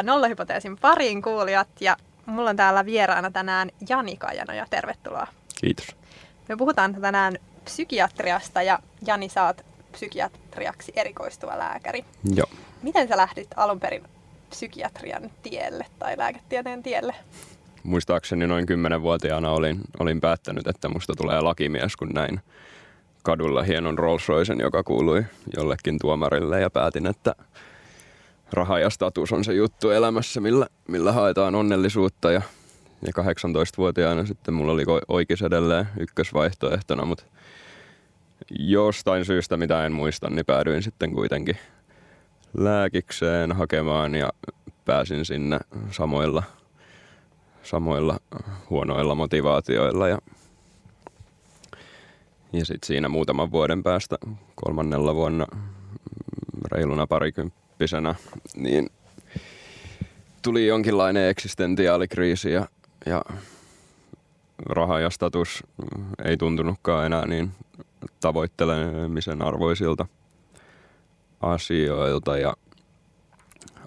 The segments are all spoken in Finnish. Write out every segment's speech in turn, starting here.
Tervetuloa Nollahypoteesin pariin kuulijat ja mulla on täällä vieraana tänään Jani Kajanoja. Tervetuloa. Kiitos. Me puhutaan tänään psykiatriasta ja Jani saat psykiatriaksi erikoistuva lääkäri. Joo. Miten sä lähdit alun perin psykiatrian tielle tai lääketieteen tielle? Muistaakseni noin 10-vuotiaana olin, olin päättänyt, että musta tulee lakimies, kun näin kadulla hienon Rolls Roycen, joka kuului jollekin tuomarille ja päätin, että raha ja status on se juttu elämässä, millä, millä haetaan onnellisuutta. Ja, ja 18-vuotiaana sitten mulla oli oikeus edelleen ykkösvaihtoehtona, mutta jostain syystä, mitä en muista, niin päädyin sitten kuitenkin lääkikseen hakemaan ja pääsin sinne samoilla, samoilla huonoilla motivaatioilla. Ja ja sitten siinä muutaman vuoden päästä, kolmannella vuonna, reiluna parikymppisenä, niin tuli jonkinlainen eksistentiaalikriisi ja, ja raha ja status ei tuntunutkaan enää niin tavoittelemisen arvoisilta asioilta ja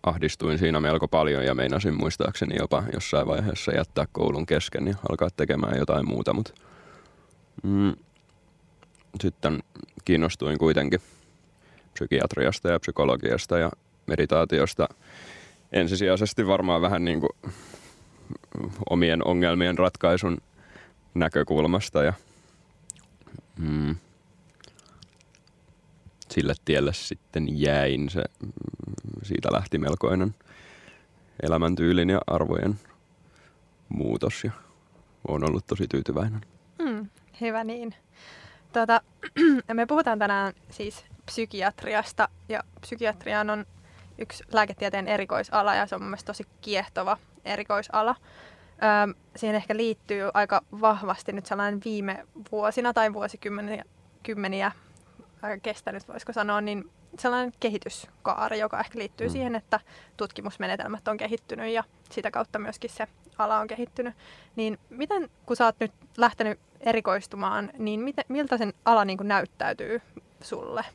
ahdistuin siinä melko paljon ja meinasin muistaakseni jopa jossain vaiheessa jättää koulun kesken ja alkaa tekemään jotain muuta, mutta mm, sitten kiinnostuin kuitenkin psykiatriasta ja psykologiasta ja meditaatiosta ensisijaisesti varmaan vähän niin kuin omien ongelmien ratkaisun näkökulmasta ja mm, sille tielle sitten jäin. Se, siitä lähti melkoinen elämäntyylin ja arvojen muutos ja olen ollut tosi tyytyväinen. Mm, hyvä niin. Tuota, me puhutaan tänään siis psykiatriasta ja psykiatriaan on yksi lääketieteen erikoisala ja se on mun mielestä tosi kiehtova erikoisala. Öö, siihen ehkä liittyy aika vahvasti nyt sellainen viime vuosina tai vuosikymmeniä kymmeniä, kestänyt, voisiko sanoa, niin sellainen kehityskaari, joka ehkä liittyy mm. siihen, että tutkimusmenetelmät on kehittynyt ja sitä kautta myöskin se ala on kehittynyt. Niin miten, kun sä oot nyt lähtenyt erikoistumaan, niin miten, miltä sen ala niin näyttäytyy sulle?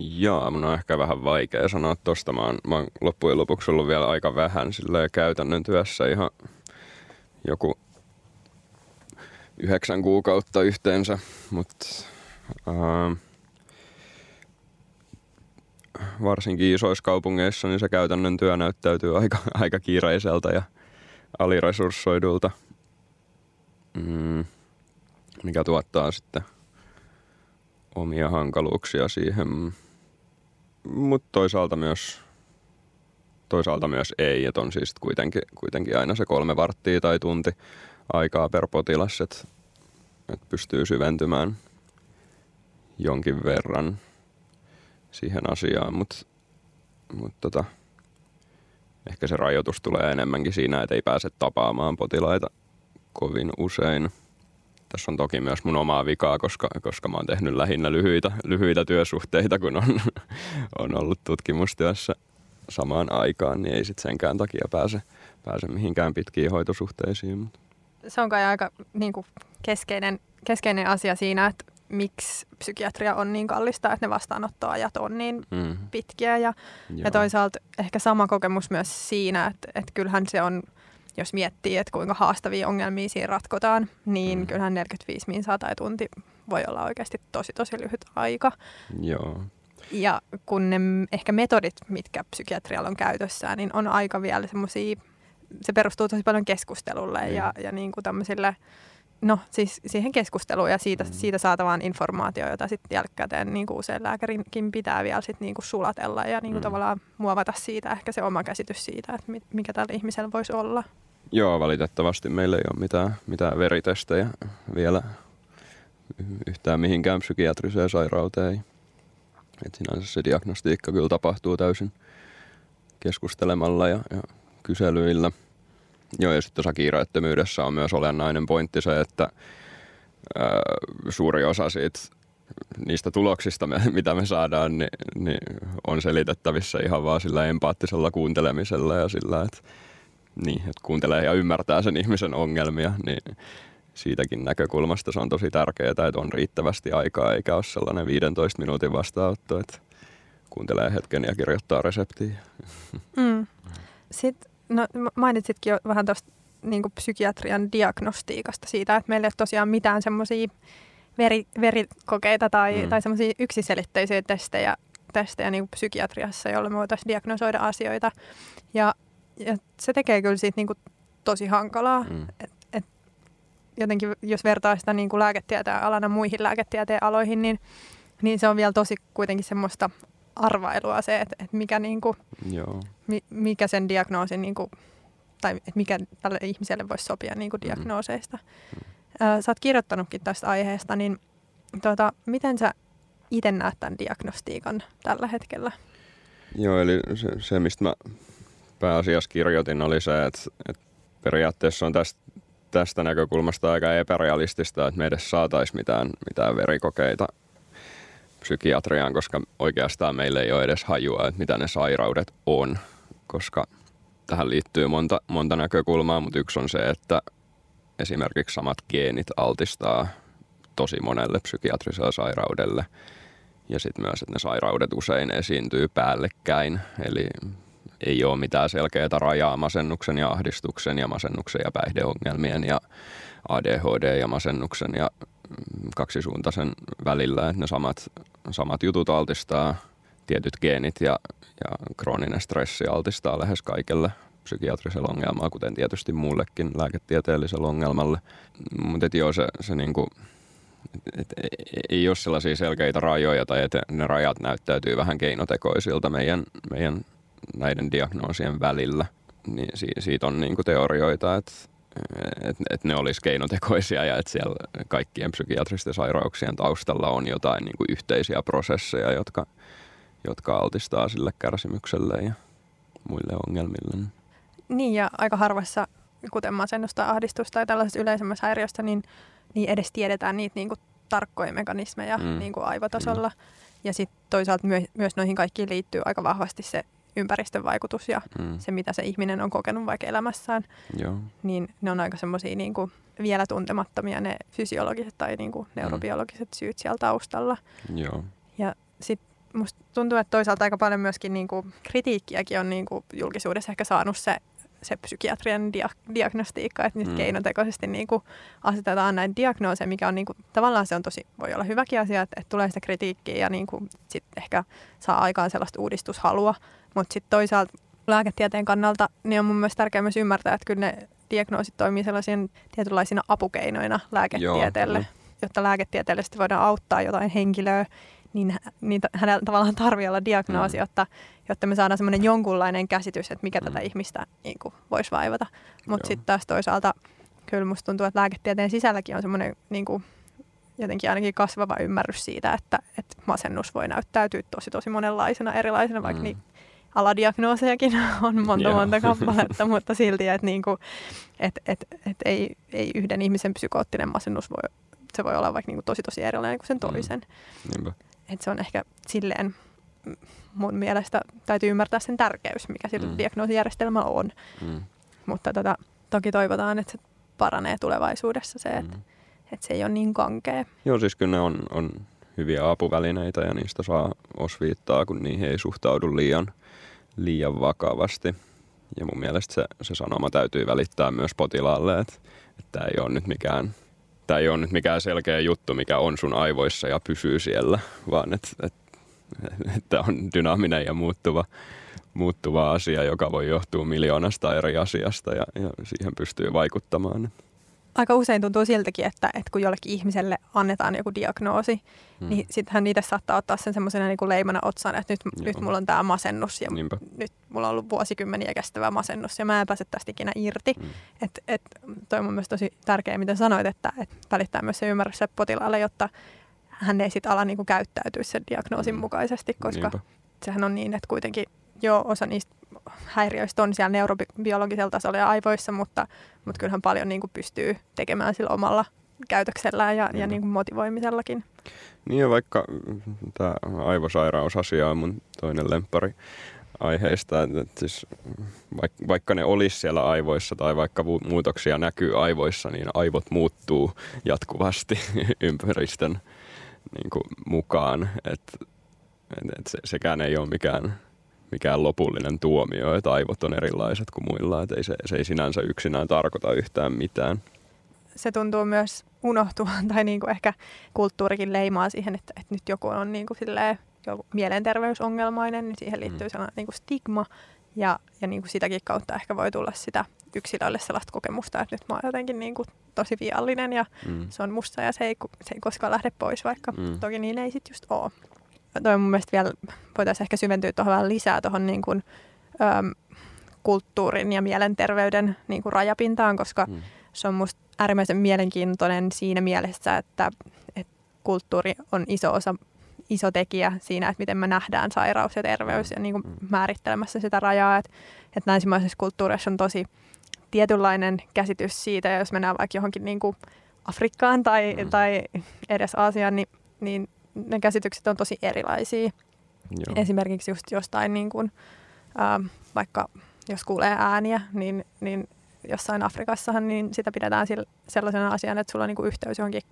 Joo, mun on ehkä vähän vaikea sanoa tosta. Mä oon, mä oon loppujen lopuksi ollut vielä aika vähän käytännön työssä ihan joku yhdeksän kuukautta yhteensä, mutta äh, varsinkin isoissa kaupungeissa niin se käytännön työ näyttäytyy aika, aika kiireiseltä ja aliresurssoidulta, mm, mikä tuottaa sitten omia hankaluuksia siihen. Mutta toisaalta myös, toisaalta myös ei, että on siis kuitenkin, kuitenkin aina se kolme varttia tai tunti aikaa per potilas, että et pystyy syventymään jonkin verran siihen asiaan, mutta mut tota, ehkä se rajoitus tulee enemmänkin siinä, että ei pääse tapaamaan potilaita kovin usein. Tässä on toki myös mun omaa vikaa, koska, koska mä oon tehnyt lähinnä lyhyitä, lyhyitä työsuhteita, kun on, on ollut tutkimustyössä samaan aikaan, niin ei sitten senkään takia pääse, pääse mihinkään pitkiin hoitosuhteisiin. Mutta. Se on kai aika niin kuin keskeinen, keskeinen asia siinä, että miksi psykiatria on niin kallista, että ne vastaanottoajat on niin mm. pitkiä. Ja, ja toisaalta ehkä sama kokemus myös siinä, että, että kyllähän se on, jos miettii, että kuinka haastavia ongelmia siinä ratkotaan, niin mm. kyllähän 45 minsaa tai tunti voi olla oikeasti tosi tosi lyhyt aika. Joo. Ja kun ne ehkä metodit, mitkä psykiatrialla on käytössään, niin on aika vielä semmoisia, se perustuu tosi paljon keskustelulle mm. ja, ja niin kuin tämmöisille no siis siihen keskusteluun ja siitä, mm. siitä saatavaan informaatioon, jota sitten jälkikäteen niin kuin usein lääkärinkin pitää vielä sit niin kuin sulatella ja niin kuin mm. tavallaan muovata siitä ehkä se oma käsitys siitä, että mikä tällä ihmisellä voisi olla. Joo, valitettavasti meillä ei ole mitään, mitään veritestejä vielä yhtään mihinkään psykiatriseen sairauteen. Et sinänsä se diagnostiikka kyllä tapahtuu täysin keskustelemalla ja, ja kyselyillä – Joo, ja sitten tuossa kiireettömyydessä on myös olennainen pointti se, että ää, suuri osa siitä niistä tuloksista, mitä me saadaan, niin, niin on selitettävissä ihan vaan sillä empaattisella kuuntelemisella ja sillä, että, niin, että kuuntelee ja ymmärtää sen ihmisen ongelmia, niin siitäkin näkökulmasta se on tosi tärkeää, että on riittävästi aikaa eikä ole sellainen 15 minuutin vastaanotto, että kuuntelee hetken ja kirjoittaa reseptiä. Mm. Sitten no, mainitsitkin jo vähän tuosta niin psykiatrian diagnostiikasta siitä, että meillä ei ole tosiaan mitään semmoisia veri, verikokeita tai, mm. tai semmoisia yksiselitteisiä testejä, testejä niin psykiatriassa, joilla me voitaisiin diagnosoida asioita. Ja, ja se tekee kyllä siitä niin kuin tosi hankalaa. Mm. Et, et jotenkin, jos vertaa sitä niin kuin lääketieteen alana muihin lääketieteen aloihin, niin, niin se on vielä tosi kuitenkin semmoista arvailua se, että, että mikä, niin kuin, Joo. Mi, mikä sen diagnoosin, niin kuin, tai että mikä tälle ihmiselle voisi sopia niin kuin mm. diagnooseista. Mm. Ö, sä oot kirjoittanutkin tästä aiheesta, niin tota, miten sä itse näet tämän diagnostiikan tällä hetkellä? Joo, eli se, se mistä mä pääasiassa kirjoitin, oli se, että, että periaatteessa on tästä, tästä näkökulmasta aika epärealistista, että me edes saataisiin mitään, mitään verikokeita psykiatriaan, koska oikeastaan meillä ei ole edes hajua, että mitä ne sairaudet on, koska tähän liittyy monta, monta näkökulmaa, mutta yksi on se, että esimerkiksi samat geenit altistaa tosi monelle psykiatriselle sairaudelle. Ja sitten myös, että ne sairaudet usein esiintyy päällekkäin, eli ei ole mitään selkeää rajaa masennuksen ja ahdistuksen ja masennuksen ja päihdeongelmien ja ADHD ja masennuksen ja kaksisuuntaisen välillä, että ne samat, samat jutut altistaa tietyt geenit ja, ja krooninen stressi altistaa lähes kaikelle psykiatrisella ongelmaa, kuten tietysti muullekin lääketieteellisellä ongelmalle. Mutta joo, se, se niinku, et, et, ei ole sellaisia selkeitä rajoja tai että ne rajat näyttäytyy vähän keinotekoisilta meidän, meidän näiden diagnoosien välillä. Niin si, siitä on niinku teorioita, että että et ne olisi keinotekoisia ja että siellä kaikkien psykiatristen sairauksien taustalla on jotain niin kuin yhteisiä prosesseja, jotka, jotka altistaa sille kärsimykselle ja muille ongelmille. Niin ja aika harvassa, kuten masennusta, ahdistusta tai tällaisessa yleisemmässä häiriöstä, niin, niin edes tiedetään niitä niin kuin tarkkoja mekanismeja mm. niin kuin aivotasolla. Mm. Ja sitten toisaalta myö, myös noihin kaikkiin liittyy aika vahvasti se ympäristön vaikutus ja mm. se, mitä se ihminen on kokenut vaikka elämässään, Joo. niin ne on aika semmoisia niin vielä tuntemattomia ne fysiologiset tai niin kuin mm. neurobiologiset syyt siellä taustalla. Joo. Ja sitten musta tuntuu, että toisaalta aika paljon myöskin niin kuin kritiikkiäkin on niin kuin julkisuudessa ehkä saanut se, se psykiatrian dia- diagnostiikka, että nyt mm. keinotekoisesti niin kuin asetetaan näin diagnooseja, mikä on niin kuin, tavallaan se on tosi, voi olla hyväkin asia, että, että tulee sitä kritiikkiä ja niin kuin sit ehkä saa aikaan sellaista uudistushalua, mutta sitten toisaalta lääketieteen kannalta niin on mun mielestä tärkeää myös ymmärtää, että kyllä ne diagnoosit toimii sellaisina tietynlaisina apukeinoina lääketieteelle, Joo, jotta lääketieteellisesti voidaan auttaa jotain henkilöä, niin, niin hänellä tavallaan tarvii olla diagnoosi, mm. jotta, jotta me saadaan semmoinen jonkunlainen käsitys, että mikä mm. tätä ihmistä niin kuin, voisi vaivata. Mutta sitten taas toisaalta kyllä musta tuntuu, että lääketieteen sisälläkin on semmoinen niin kuin, jotenkin ainakin kasvava ymmärrys siitä, että, että masennus voi näyttäytyä tosi tosi monenlaisena erilaisena, vaikka mm. niin aladiagnoosejakin on monta monta kappaletta, mutta silti, että niinku, et, et, et ei, ei yhden ihmisen psykoottinen masennus voi, se voi olla vaikka niinku tosi tosi erilainen kuin sen mm. toisen. Mm. Et se on ehkä silleen mun mielestä täytyy ymmärtää sen tärkeys, mikä sillä mm. diagnoosijärjestelmällä on. Mm. Mutta tota, toki toivotaan, että se paranee tulevaisuudessa se, että mm. et se ei ole niin kankea. Joo, siis kyllä ne on, on hyviä apuvälineitä ja niistä saa osviittaa, kun niihin ei suhtaudu liian liian vakavasti. Ja mun mielestä se, se sanoma täytyy välittää myös potilaalle, että, että tämä ei ole nyt mikään tämä ei ole nyt mikään selkeä juttu, mikä on sun aivoissa ja pysyy siellä, vaan että, että, että on dynaaminen ja muuttuva, muuttuva asia, joka voi johtua miljoonasta eri asiasta ja, ja siihen pystyy vaikuttamaan aika usein tuntuu siltäkin, että, että kun jollekin ihmiselle annetaan joku diagnoosi, hmm. niin sittenhän niitä saattaa ottaa sen semmoisena niin kuin leimana otsaan, että nyt, nyt mulla on tämä masennus ja Niinpä. nyt mulla on ollut vuosikymmeniä kestävä masennus ja mä en pääse tästä ikinä irti. Hmm. Et, et, toi on myös tosi tärkeää, mitä sanoit, että, että välittää myös se ymmärrys potilaalle, jotta hän ei sitten ala niin kuin käyttäytyä sen diagnoosin hmm. mukaisesti, koska Niinpä. sehän on niin, että kuitenkin jo osa niistä häiriöistä on siellä neurobiologisella tasolla ja aivoissa, mutta, mutta kyllähän paljon niin kuin pystyy tekemään sillä omalla käytöksellään ja, ja niin kuin motivoimisellakin. Niin ja vaikka tämä aivosairausasia on mun toinen lempari aiheista. Että, että siis, vaikka, vaikka ne olisi siellä aivoissa tai vaikka muutoksia näkyy aivoissa, niin aivot muuttuu jatkuvasti ympäristön niin kuin, mukaan. Että, et, et se, sekään ei ole mikään, mikään lopullinen tuomio, että aivot on erilaiset kuin muilla. Että ei se, se ei sinänsä yksinään tarkoita yhtään mitään. Se tuntuu myös unohtuvan tai niin kuin ehkä kulttuurikin leimaa siihen, että, että nyt joku on niin kuin silleen, joku mielenterveysongelmainen, niin siihen liittyy mm. sellainen niin kuin stigma. Ja, ja niin kuin sitäkin kautta ehkä voi tulla sitä yksilölle sellaista kokemusta, että nyt mä oon jotenkin niin kuin tosi viallinen ja mm. se on musta ja se ei, se ei koskaan lähde pois, vaikka mm. toki niin ei sitten just ole. Toi mun mielestä vielä voitaisiin ehkä syventyä tuohon vähän lisää tuohon niin kuin, äm, kulttuurin ja mielenterveyden niin kuin rajapintaan, koska mm. se on musta äärimmäisen mielenkiintoinen siinä mielessä, että, että kulttuuri on iso osa iso tekijä siinä, että miten me nähdään sairaus ja terveys ja niin kuin mm. määrittelemässä sitä rajaa. Että, että länsimaisessa kulttuurissa on tosi tietynlainen käsitys siitä, ja jos mennään vaikka johonkin niin kuin Afrikkaan tai, mm. tai edes Aasiaan, niin, niin ne käsitykset on tosi erilaisia. Joo. Esimerkiksi just jostain niin kuin, äh, vaikka jos kuulee ääniä, niin, niin jossain Afrikassahan niin sitä pidetään sellaisena asiana, että sulla on niin kuin yhteys johonkin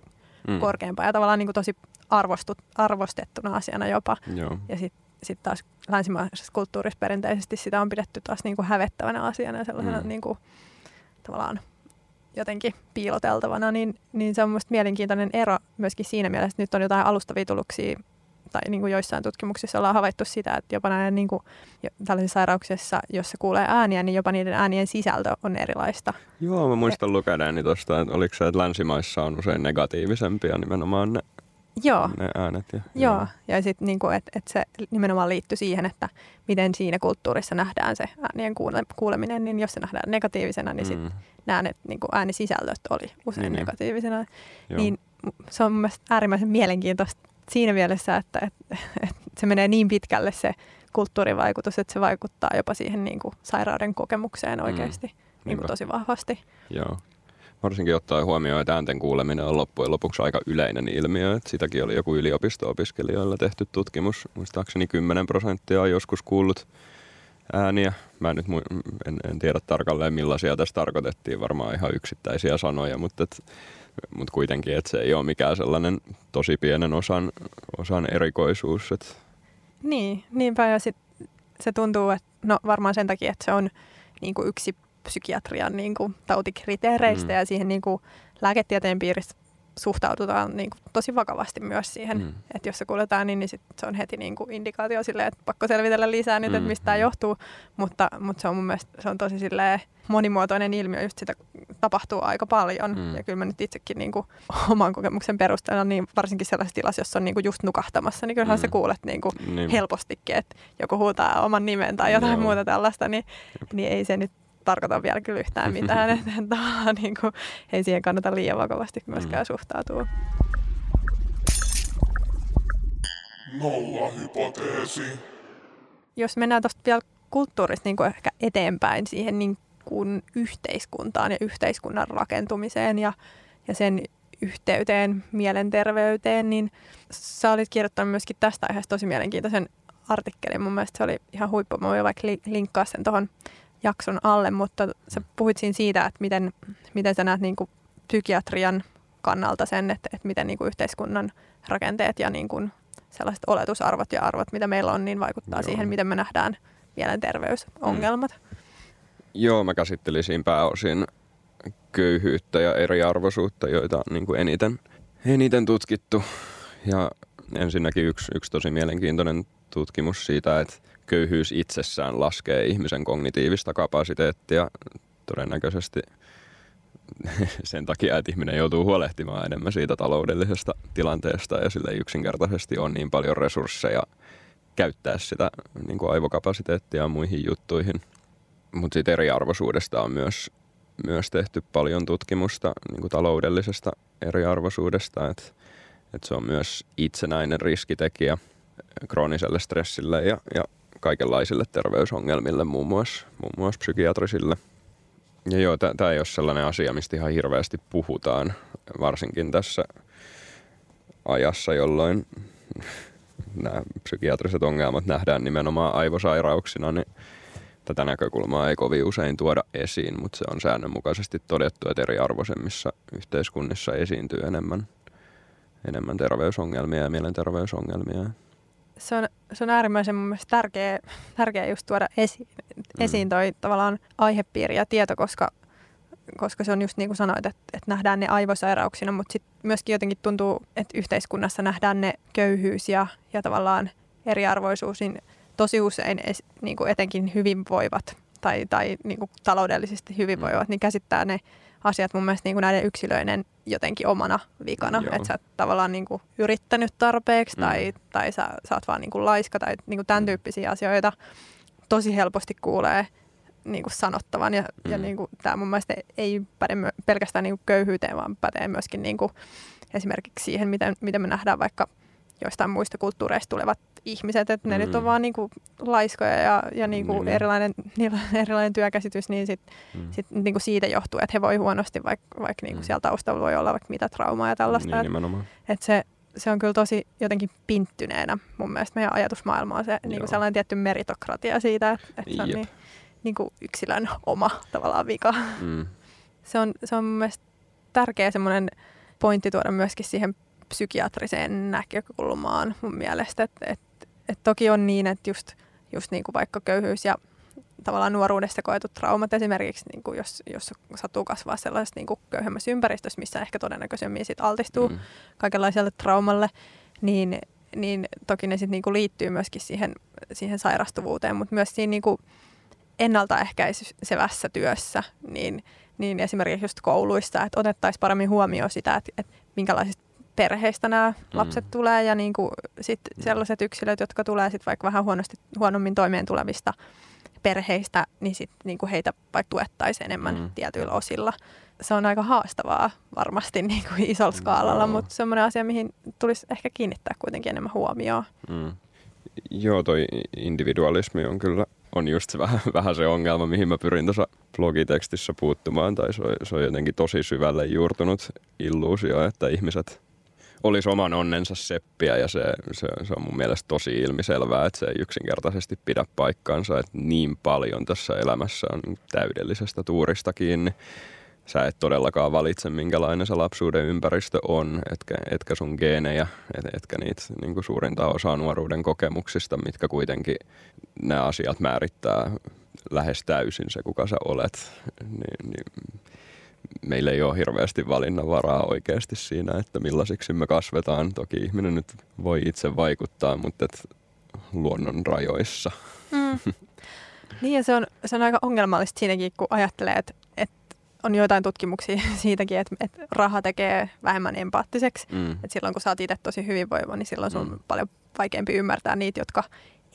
mm. korkeampaan ja tavallaan niin kuin tosi arvostut, arvostettuna asiana jopa. Joo. Ja sitten sit taas länsimaisessa kulttuurissa perinteisesti sitä on pidetty taas niin kuin hävettävänä asiana ja sellaisena mm. niin kuin, tavallaan jotenkin piiloteltavana, niin, niin se on mielestäni mielenkiintoinen ero myöskin siinä mielessä, että nyt on jotain alustavia tuloksia tai niin kuin joissain tutkimuksissa ollaan havaittu sitä, että jopa näiden niin kuin, tällaisissa sairauksissa, jossa kuulee ääniä, niin jopa niiden äänien sisältö on erilaista. Joo, mä muistan lukeneeni tuosta, että oliko se, että länsimaissa on usein negatiivisempia nimenomaan ne Joo. ne äänet. Ja, joo, joo. ja sitten niinku, että et se nimenomaan liittyy siihen, että miten siinä kulttuurissa nähdään se äänien kuule, kuuleminen, niin jos se nähdään negatiivisena, niin sitten mm. nämä niinku äänisisällöt oli usein niin, niin. negatiivisena. Joo. Niin se on mun äärimmäisen mielenkiintoista siinä mielessä, että, että, että se menee niin pitkälle se kulttuurivaikutus, että se vaikuttaa jopa siihen niin kuin sairauden kokemukseen oikeasti mm. niin kuin tosi vahvasti. Joo. Varsinkin ottaen huomioon, että äänten kuuleminen on loppujen lopuksi aika yleinen ilmiö. Että sitäkin oli joku yliopisto-opiskelijoilla tehty tutkimus. Muistaakseni 10 prosenttia on joskus kuullut ääniä. Mä nyt en, en tiedä tarkalleen millaisia tässä tarkoitettiin, varmaan ihan yksittäisiä sanoja, mutta, et, mutta kuitenkin, että se ei ole mikään sellainen tosi pienen osan, osan erikoisuus. Että. Niin, niinpä ja sit se tuntuu, että no varmaan sen takia, että se on niin kuin yksi psykiatrian niin kuin, tautikriteereistä mm. ja siihen niin kuin, lääketieteen piirissä suhtaudutaan niin kuin, tosi vakavasti myös siihen, mm. että jos se kuuletaan niin, niin sit se on heti niin kuin, indikaatio silleen, että pakko selvitellä lisää nyt, mm. että mistä tämä mm. johtuu, mutta, mutta se on mun mielestä se on tosi silleen, monimuotoinen ilmiö, just sitä tapahtuu aika paljon. Mm. Ja kyllä mä nyt itsekin niin kuin, oman kokemuksen perusteella, niin varsinkin sellaisessa tilassa, jossa on niin kuin, just nukahtamassa, niin kyllähän mm. sä kuulet niin kuin, niin. helpostikin, että joku huutaa oman nimen tai jotain Joo. muuta tällaista, niin, niin ei se nyt tarkoita vielä kyllä yhtään mitään, että, että niin kuin, ei siihen kannata liian vakavasti myöskään mm. suhtautua. Nolla hypoteesi. Jos mennään tuosta vielä kulttuurista niin kuin ehkä eteenpäin siihen niin kuin yhteiskuntaan ja yhteiskunnan rakentumiseen ja, ja sen yhteyteen mielenterveyteen, niin sä olit kirjoittanut myöskin tästä aiheesta tosi mielenkiintoisen artikkelin. Mun mielestä se oli ihan huippu. Mä voin vaikka linkkaa sen tuohon jakson alle, mutta sä puhuit siinä siitä, että miten, miten sä näet niin kuin psykiatrian kannalta sen, että, että miten niin kuin yhteiskunnan rakenteet ja niin kuin sellaiset oletusarvot ja arvot, mitä meillä on, niin vaikuttaa Joo. siihen, miten me nähdään mielenterveysongelmat. Mm. Joo, mä käsittelisin pääosin köyhyyttä ja eriarvoisuutta, joita on niin kuin eniten, eniten tutkittu. Ja ensinnäkin yksi, yksi tosi mielenkiintoinen tutkimus siitä, että köyhyys itsessään laskee ihmisen kognitiivista kapasiteettia todennäköisesti sen takia, että ihminen joutuu huolehtimaan enemmän siitä taloudellisesta tilanteesta ja sille yksinkertaisesti on niin paljon resursseja käyttää sitä niin kuin aivokapasiteettia muihin juttuihin. Mutta sitten eriarvoisuudesta on myös, myös tehty paljon tutkimusta niin kuin taloudellisesta eriarvoisuudesta, että et se on myös itsenäinen riskitekijä krooniselle stressille ja, ja kaikenlaisille terveysongelmille, muun muassa, muun muassa psykiatrisille. Ja joo, tämä ei ole sellainen asia, mistä ihan hirveästi puhutaan, varsinkin tässä ajassa, jolloin nämä psykiatriset ongelmat nähdään nimenomaan aivosairauksina, niin tätä näkökulmaa ei kovin usein tuoda esiin, mutta se on säännönmukaisesti todettu, että eriarvoisemmissa yhteiskunnissa esiintyy enemmän, enemmän terveysongelmia ja mielenterveysongelmia. Se on, se on äärimmäisen mun mielestä tärkeä, tärkeä just tuoda esi, mm. esiin toi tavallaan aihepiiri ja tieto, koska, koska se on just niin kuin sanoit, että, että nähdään ne aivosairauksina, mutta sitten myöskin jotenkin tuntuu, että yhteiskunnassa nähdään ne köyhyys ja, ja tavallaan eriarvoisuus, niin tosi usein es, niin kuin etenkin hyvinvoivat tai, tai niin kuin taloudellisesti hyvinvoivat, mm. niin käsittää ne asiat mun mielestä niin kuin näiden yksilöiden jotenkin omana vikana. Että sä et tavallaan niin kuin yrittänyt tarpeeksi mm. tai, tai sä, sä oot vaan niin kuin laiska tai niin kuin tämän mm. tyyppisiä asioita tosi helposti kuulee niin kuin sanottavan. Ja, mm. ja niin kuin, tämä mun mielestä ei päde pelkästään niin kuin köyhyyteen, vaan pätee myöskin niin kuin esimerkiksi siihen, miten, miten me nähdään vaikka joistain muista kulttuureista tulevat ihmiset, että ne mm. nyt on vaan niinku laiskoja ja, ja niinku niin. erilainen, niillä on erilainen työkäsitys, niin sit, mm. sit niinku siitä johtuu, että he voi huonosti, vaikka vaik niinku mm. siellä taustalla voi olla vaikka mitä traumaa ja tällaista. Niin, että se, se on kyllä tosi jotenkin pinttyneenä mun mielestä meidän ajatusmaailma on se niinku sellainen tietty meritokratia siitä, että, että se on niin, niinku yksilön oma tavallaan vika. Mm. Se, on, se on mun mielestä tärkeä semmoinen pointti tuoda myöskin siihen psykiatriseen näkökulmaan mun mielestä. Että et, et toki on niin, että just, just niin kuin vaikka köyhyys ja tavallaan nuoruudessa koetut traumat esimerkiksi, niin kuin jos, jos sattuu kasvaa sellaisessa niin kuin köyhemmässä ympäristössä, missä ehkä todennäköisemmin sit altistuu mm. kaikenlaiselle traumalle, niin, niin toki ne sit niin kuin liittyy myöskin siihen, siihen sairastuvuuteen, mutta myös siinä niin kuin ennaltaehkäisevässä työssä, niin, niin esimerkiksi just kouluissa, että otettaisiin paremmin huomioon sitä, että, että minkälaisista perheistä nämä mm. lapset tulee ja niin kuin sit mm. sellaiset yksilöt, jotka tulee sit vaikka vähän huonosti, huonommin toimeen tulevista perheistä, niin sit niin kuin heitä vaikka tuettaisiin enemmän mm. tietyillä osilla. Se on aika haastavaa varmasti niin kuin isolla skaalalla, no. mutta semmoinen asia, mihin tulisi ehkä kiinnittää kuitenkin enemmän huomioon. Mm. Joo, toi individualismi on kyllä on just se vähän, vähän se ongelma, mihin mä pyrin tuossa blogitekstissä puuttumaan, tai se on, se on jotenkin tosi syvälle juurtunut illuusio, että ihmiset olisi oman onnensa seppiä ja se, se, se on mun mielestä tosi ilmiselvää, että se ei yksinkertaisesti pidä paikkaansa, että niin paljon tässä elämässä on täydellisestä tuurista kiinni. Sä et todellakaan valitse, minkälainen se lapsuuden ympäristö on, etkä, etkä sun geenejä, et, etkä niitä niin kuin suurinta osaa nuoruuden kokemuksista, mitkä kuitenkin nämä asiat määrittää lähes täysin se, kuka sä olet. Niin, niin meillä ei ole hirveästi valinnanvaraa oikeasti siinä, että millaisiksi me kasvetaan. Toki ihminen nyt voi itse vaikuttaa, mutta et luonnon rajoissa. Mm. niin ja se on, se on aika ongelmallista siinäkin, kun ajattelee, että, että on joitain tutkimuksia siitäkin, että, että raha tekee vähemmän empaattiseksi. Mm. Että silloin kun sä oot itse tosi hyvinvoiva, niin silloin sun mm. on paljon vaikeampi ymmärtää niitä, jotka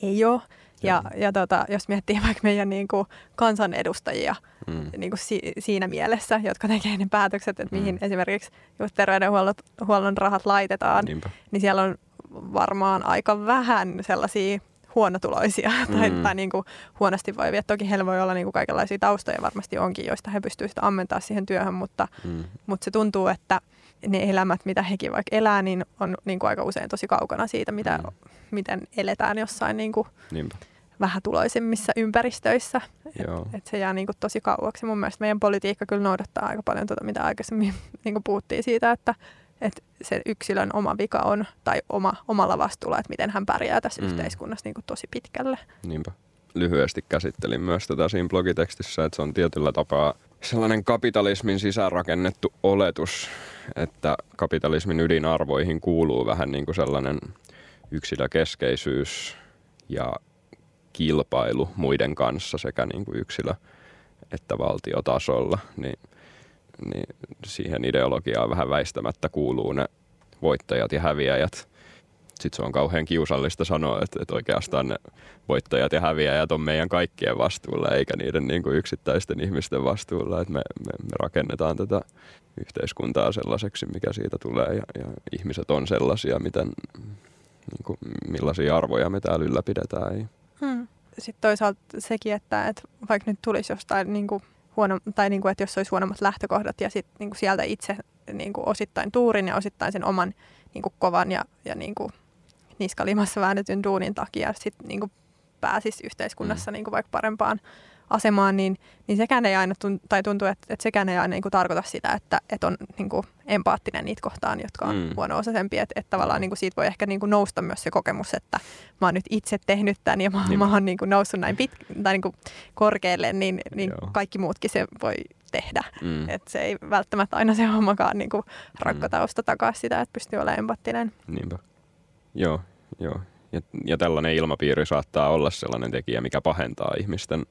ei ole. Ja, ja tota, jos miettii vaikka meidän niin kuin kansanedustajia mm. niin kuin si- siinä mielessä, jotka tekee ne päätökset, että mihin mm. esimerkiksi just terveydenhuollon rahat laitetaan, Niinpä. niin siellä on varmaan aika vähän sellaisia huonotuloisia mm. tai, tai niin kuin huonosti voivia. Toki heillä voi olla niin kuin kaikenlaisia taustoja varmasti onkin, joista he pystyvät ammentaa siihen työhön, mutta, mm. mutta se tuntuu, että ne elämät, mitä hekin vaikka elää, niin on niin kuin aika usein tosi kaukana siitä, mitä, mm. miten eletään jossain niin kuin vähätuloisimmissa ympäristöissä. Että et se jää niin kuin tosi kauaksi. Mun mielestä meidän politiikka kyllä noudattaa aika paljon tuota, mitä aikaisemmin niin kuin puhuttiin siitä, että et se yksilön oma vika on, tai oma, omalla vastuulla, että miten hän pärjää tässä mm. yhteiskunnassa niin kuin tosi pitkälle. Niinpä. Lyhyesti käsittelin myös tätä siinä blogitekstissä, että se on tietyllä tapaa sellainen kapitalismin sisäänrakennettu oletus, että kapitalismin ydinarvoihin kuuluu vähän niin kuin sellainen yksilökeskeisyys ja kilpailu muiden kanssa sekä niin kuin yksilö- että valtiotasolla, niin, niin siihen ideologiaan vähän väistämättä kuuluu ne voittajat ja häviäjät. Sitten se on kauhean kiusallista sanoa, että, että oikeastaan ne voittajat ja häviäjät on meidän kaikkien vastuulla, eikä niiden niin kuin yksittäisten ihmisten vastuulla. Että me, me, me rakennetaan tätä yhteiskuntaa sellaiseksi, mikä siitä tulee, ja, ja ihmiset on sellaisia, miten, niin kuin, millaisia arvoja me täällä ylläpidetään. Hmm. Sitten toisaalta sekin, että, että vaikka nyt tulisi jostain niin kuin huono, tai niin kuin, että jos olisi huonommat lähtökohdat ja sitten niin kuin sieltä itse niin kuin osittain tuurin ja osittain sen oman niin kuin kovan ja, ja niin kuin, niskalimassa väännetyn duunin takia sitten niin pääsisi yhteiskunnassa mm. niin kuin vaikka parempaan asemaan, niin, niin sekään ei aina tuntu, tai tuntuu, että, että sekään ei aina niin kuin tarkoita sitä, että, että on niin kuin empaattinen niitä kohtaan, jotka on mm. huono-osaisempia. Että, että tavallaan niin kuin siitä voi ehkä niin kuin nousta myös se kokemus, että mä oon nyt itse tehnyt tämän ja mä, niin. mä oon niin kuin noussut näin pit, tai niin kuin korkealle, niin, niin kaikki muutkin se voi tehdä. Mm. Että se ei välttämättä aina se hommakaan niin kuin rakkotausta mm. takaa sitä, että pystyy olemaan empaattinen. Niinpä. Joo, joo. Ja, ja tällainen ilmapiiri saattaa olla sellainen tekijä, mikä pahentaa ihmisten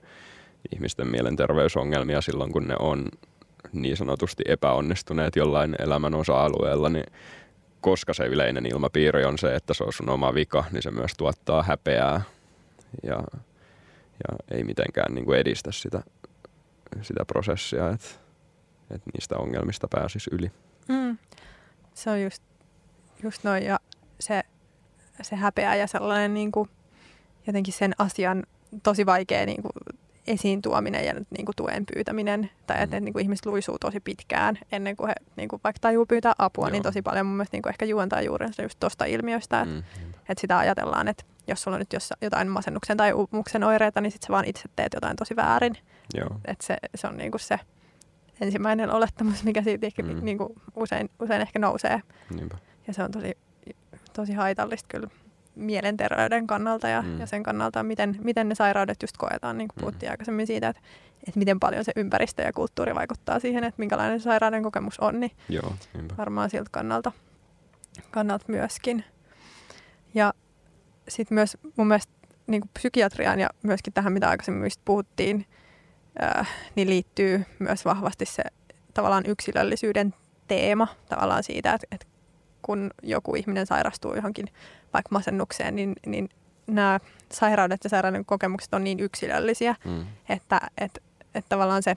ihmisten mielenterveysongelmia silloin, kun ne on niin sanotusti epäonnistuneet jollain elämän osa-alueella, niin koska se yleinen ilmapiiri on se, että se on sun oma vika, niin se myös tuottaa häpeää ja, ja ei mitenkään niin kuin edistä sitä, sitä prosessia, että, että niistä ongelmista pääsisi yli. Mm. Se on just, just noin ja se, se häpeä ja sellainen niin kuin, jotenkin sen asian tosi vaikea niin kuin, esiin tuominen ja niin kuin tuen pyytäminen, tai että, mm. että niin kuin ihmiset luisuu tosi pitkään ennen kuin he niin kuin vaikka tajuu pyytää apua, niin Joo. niin tosi paljon mun mielestä niin kuin ehkä juontaa juurensa just tuosta ilmiöstä, että, mm. että sitä ajatellaan, että jos sulla on nyt jotain masennuksen tai uupumuksen oireita, niin sitten sä vaan itse teet jotain tosi väärin. Joo. Että se, se on niin kuin se ensimmäinen olettamus, mikä siitä mm. niin kuin usein, usein ehkä nousee. Niinpä. Ja se on tosi, tosi haitallista kyllä mielenterveyden kannalta ja, mm. ja sen kannalta, miten, miten ne sairaudet just koetaan, niin kuin mm. puhuttiin aikaisemmin siitä, että, että miten paljon se ympäristö ja kulttuuri vaikuttaa siihen, että minkälainen se sairauden kokemus on, niin Joo, varmaan siltä kannalta, kannalta myöskin. Ja sitten myös mun mielestä niin kuin psykiatriaan ja myöskin tähän, mitä aikaisemmin puhuttiin, ää, niin liittyy myös vahvasti se tavallaan yksilöllisyyden teema tavallaan siitä, että, että kun joku ihminen sairastuu johonkin vaikka masennukseen, niin, niin nämä sairaudet ja sairauden kokemukset on niin yksilöllisiä, mm. että, että, että tavallaan se,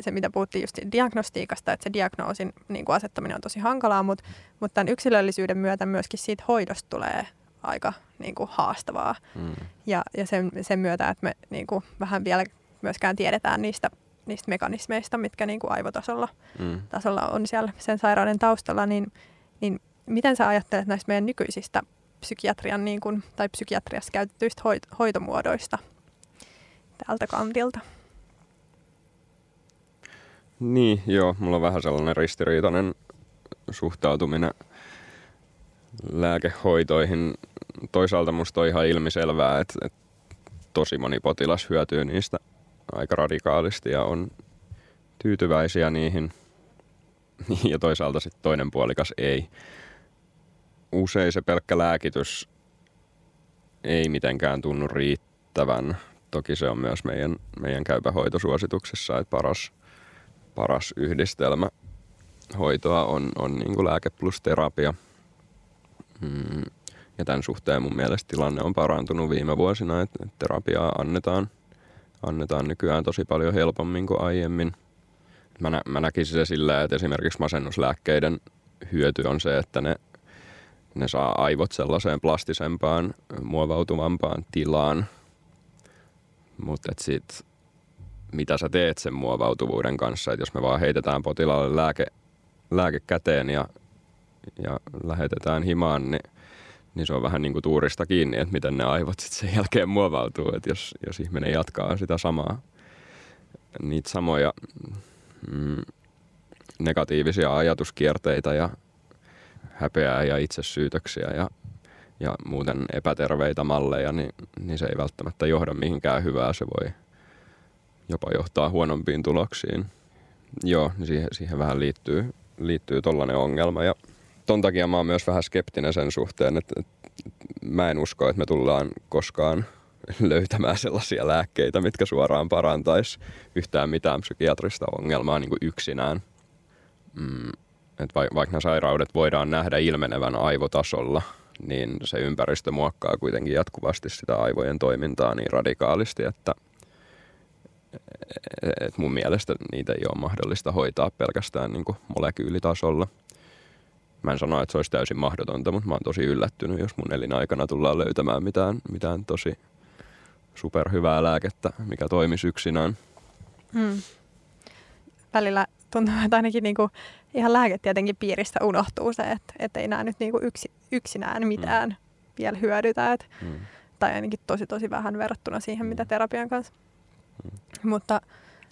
se, mitä puhuttiin just diagnostiikasta, että se diagnoosin niin kuin asettaminen on tosi hankalaa, mutta, mutta tämän yksilöllisyyden myötä myöskin siitä hoidosta tulee aika niin kuin haastavaa. Mm. Ja, ja sen, sen myötä, että me niin kuin vähän vielä myöskään tiedetään niistä, niistä mekanismeista, mitkä niin kuin aivotasolla mm. tasolla on siellä sen sairauden taustalla, niin, niin miten sä ajattelet näistä meidän nykyisistä psykiatrian niin kuin, tai psykiatriassa käytetyistä hoit- hoitomuodoista tältä kantilta? Niin, joo. Mulla on vähän sellainen ristiriitainen suhtautuminen lääkehoitoihin. Toisaalta musta on ihan ilmiselvää, että, että tosi moni potilas hyötyy niistä aika radikaalisti ja on tyytyväisiä niihin. Ja toisaalta sitten toinen puolikas ei usein se pelkkä lääkitys ei mitenkään tunnu riittävän. Toki se on myös meidän, meidän käypähoitosuosituksessa, että paras, paras yhdistelmä hoitoa on, on niin kuin lääke plus terapia. Mm. Ja tämän suhteen mun mielestä tilanne on parantunut viime vuosina, että terapiaa annetaan, annetaan nykyään tosi paljon helpommin kuin aiemmin. Mä, nä, mä näkisin se sillä, että esimerkiksi masennuslääkkeiden hyöty on se, että ne ne saa aivot sellaiseen plastisempaan, muovautuvampaan tilaan. Mutta sitten mitä sä teet sen muovautuvuuden kanssa, että jos me vaan heitetään potilaalle lääke, lääke käteen ja, ja lähetetään himaan, niin, niin se on vähän niin kuin tuurista kiinni, että miten ne aivot sitten sen jälkeen muovautuu, että jos, jos ihminen jatkaa sitä samaa, niitä samoja mm, negatiivisia ajatuskierteitä ja häpeää ja itsesyytöksiä ja, ja muuten epäterveitä malleja, niin, niin se ei välttämättä johda mihinkään hyvää. Se voi jopa johtaa huonompiin tuloksiin. Joo, niin siihen, siihen vähän liittyy, liittyy tollainen ongelma. Ja ton takia mä oon myös vähän skeptinen sen suhteen, että, että mä en usko, että me tullaan koskaan löytämään sellaisia lääkkeitä, mitkä suoraan parantaisi yhtään mitään psykiatrista ongelmaa niin kuin yksinään. Mm, että vaikka nämä sairaudet voidaan nähdä ilmenevän aivotasolla, niin se ympäristö muokkaa kuitenkin jatkuvasti sitä aivojen toimintaa niin radikaalisti, että et mun mielestä niitä ei ole mahdollista hoitaa pelkästään niin kuin molekyylitasolla. Mä en sano, että se olisi täysin mahdotonta, mutta mä oon tosi yllättynyt, jos mun elinaikana tullaan löytämään mitään, mitään tosi superhyvää lääkettä, mikä toimisi yksinään. Hmm. Välillä tuntuu, että ainakin niinku ihan lääketietenkin piiristä unohtuu se, että, että ei näe nyt niinku yksi, yksinään mitään. Mm. vielä hyödytä. Et, Mm. tai ainakin tosi tosi vähän verrattuna siihen, mitä Mm. terapian kanssa. Mm. Mutta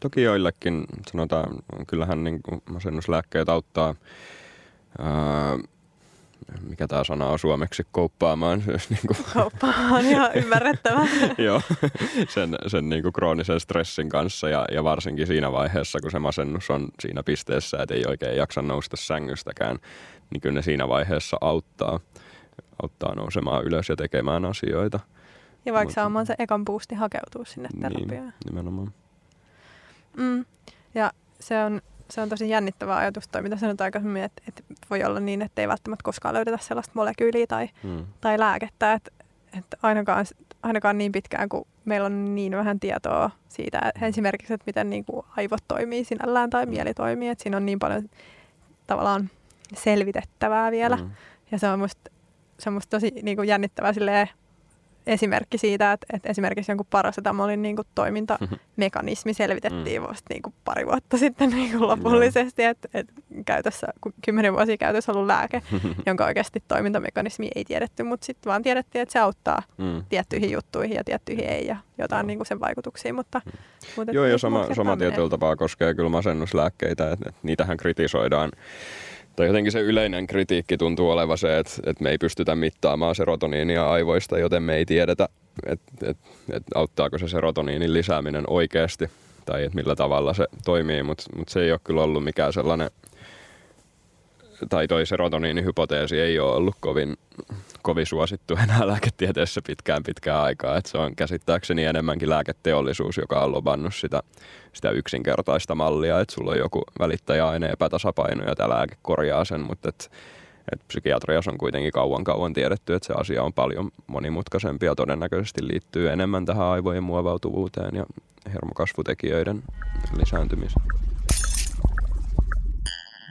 Toki joillekin, sanotaan, kyllähän niin kuin masennuslääkkeet auttaa, ää, mikä tämä sana on suomeksi, kouppaamaan niin kuin, kauppa on ihan ymmärrettävä. joo, sen, sen niin kuin kroonisen stressin kanssa ja, ja varsinkin siinä vaiheessa, kun se masennus on siinä pisteessä, että ei oikein jaksa nousta sängystäkään, niin kyllä ne siinä vaiheessa auttaa, auttaa nousemaan ylös ja tekemään asioita. Ja vaikka Mut- saamaan se ekan boosti hakeutuu sinne Niin, terapiaan. nimenomaan. Mm. Ja se on, se on tosi jännittävä ajatus toi, mitä sanoit aikaisemmin, että, että voi olla niin, että ei välttämättä koskaan löydetä sellaista molekyyliä tai, Mm. tai lääkettä, että, että ainakaan, ainakaan niin pitkään, kun meillä on niin vähän tietoa siitä, että esimerkiksi, että miten niin kuin aivot toimii sinällään tai mieli toimii, että siinä on niin paljon tavallaan selvitettävää vielä. Mm. Ja se on musta, se on musta tosi niin kuin jännittävä silleen, esimerkki siitä, että, että esimerkiksi jonkun parasetamolin niin kuin toimintamekanismi selvitettiin vasta niin kuin pari vuotta sitten niin kuin lopullisesti, että, että käytössä, kun kymmenen vuosia käytössä ollut lääke, jonka oikeasti toimintamekanismi ei tiedetty, mutta sitten vaan tiedettiin, että se auttaa Mm. tiettyihin juttuihin ja tiettyihin ei ja jotain niin kuin sen vaikutuksiin, mutta, mutta Joo, ja sama, sama tietyllä tapaa koskee kyllä masennuslääkkeitä, että, että niitähän kritisoidaan. Tai jotenkin se yleinen kritiikki tuntuu olevan se, että, että me ei pystytä mittaamaan serotoniinia aivoista, joten me ei tiedetä, että, että, että auttaako se serotoniinin lisääminen oikeasti tai että millä tavalla se toimii, mutta, mutta se ei ole kyllä ollut mikään sellainen, tai toi serotoniinihypoteesi ei ole ollut kovin, kovin suosittu enää lääketieteessä pitkään pitkään aikaa. Et se on käsittääkseni enemmänkin lääketeollisuus, joka on lobannut sitä, sitä yksinkertaista mallia, että sulla on joku välittäjäaine epätasapaino ja tämä lääke korjaa sen, mutta et, et psykiatriassa on kuitenkin kauan kauan tiedetty, että se asia on paljon monimutkaisempi ja todennäköisesti liittyy enemmän tähän aivojen muovautuvuuteen ja hermokasvutekijöiden lisääntymiseen.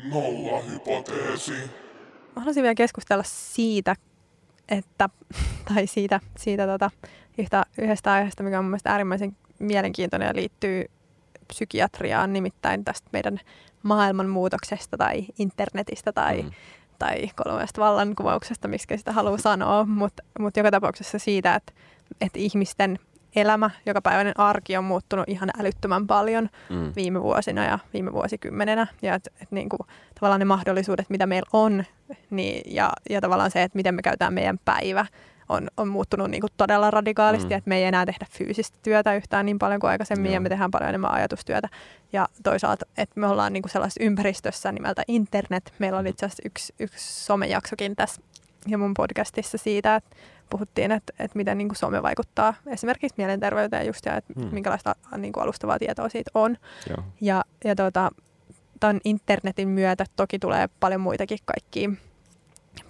Nollahypoteesi. Mä haluaisin vielä keskustella siitä, että, tai siitä, siitä tota, yhtä, yhdestä aiheesta, mikä on mun mielestä äärimmäisen mielenkiintoinen ja liittyy psykiatriaan, nimittäin tästä meidän maailmanmuutoksesta tai internetistä tai, Mm. tai kolmesta vallankumouksesta, miksi sitä haluaa sanoa, mutta mut joka tapauksessa siitä, että, että ihmisten elämä, jokapäiväinen arki on muuttunut ihan älyttömän paljon Mm. viime vuosina ja viime vuosikymmenenä. Ja et, et niin kuin, tavallaan ne mahdollisuudet, mitä meillä on, niin, ja, ja tavallaan se, että miten me käytetään meidän päivä, on, on muuttunut niin kuin todella radikaalisti, Mm. mm. että me ei enää tehdä fyysistä työtä yhtään niin paljon kuin aikaisemmin, Joo. ja me tehdään paljon enemmän ajatustyötä. Ja toisaalta, että me ollaan niin kuin sellaisessa ympäristössä nimeltä internet. Meillä oli itse asiassa yksi, yksi somejaksokin tässä ja mun podcastissa siitä, että puhuttiin, että, että miten niin kuin some vaikuttaa esimerkiksi mielenterveyteen just ja että Mm. minkälaista niin kuin alustavaa tietoa siitä on. Joo. Ja, ja tota, tämän internetin myötä toki tulee paljon muitakin kaikkia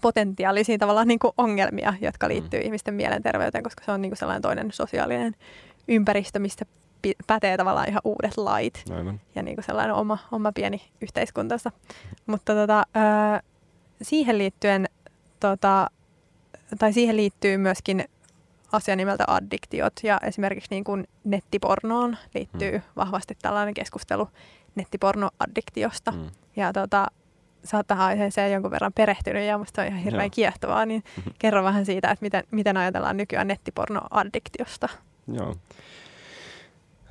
potentiaalisia tavallaan niin kuin ongelmia, jotka liittyy mm. ihmisten mielenterveyteen, koska se on niin kuin sellainen toinen sosiaalinen ympäristö, mistä pätee tavallaan ihan uudet lait Aivan. ja niin kuin sellainen oma, oma pieni yhteiskuntansa. Mutta tota, siihen liittyen, tota, tai siihen liittyy myöskin asia nimeltä addiktiot ja esimerkiksi niin kuin nettipornoon liittyy Mm. vahvasti tällainen keskustelu nettipornoaddiktiosta. Mm. Ja tota, sä oot tähän aiheeseen jonkun verran perehtynyt ja musta on ihan hirveän Joo. kiehtovaa, niin kerro vähän siitä, että miten, miten ajatellaan nykyään nettipornoaddiktiosta. Joo.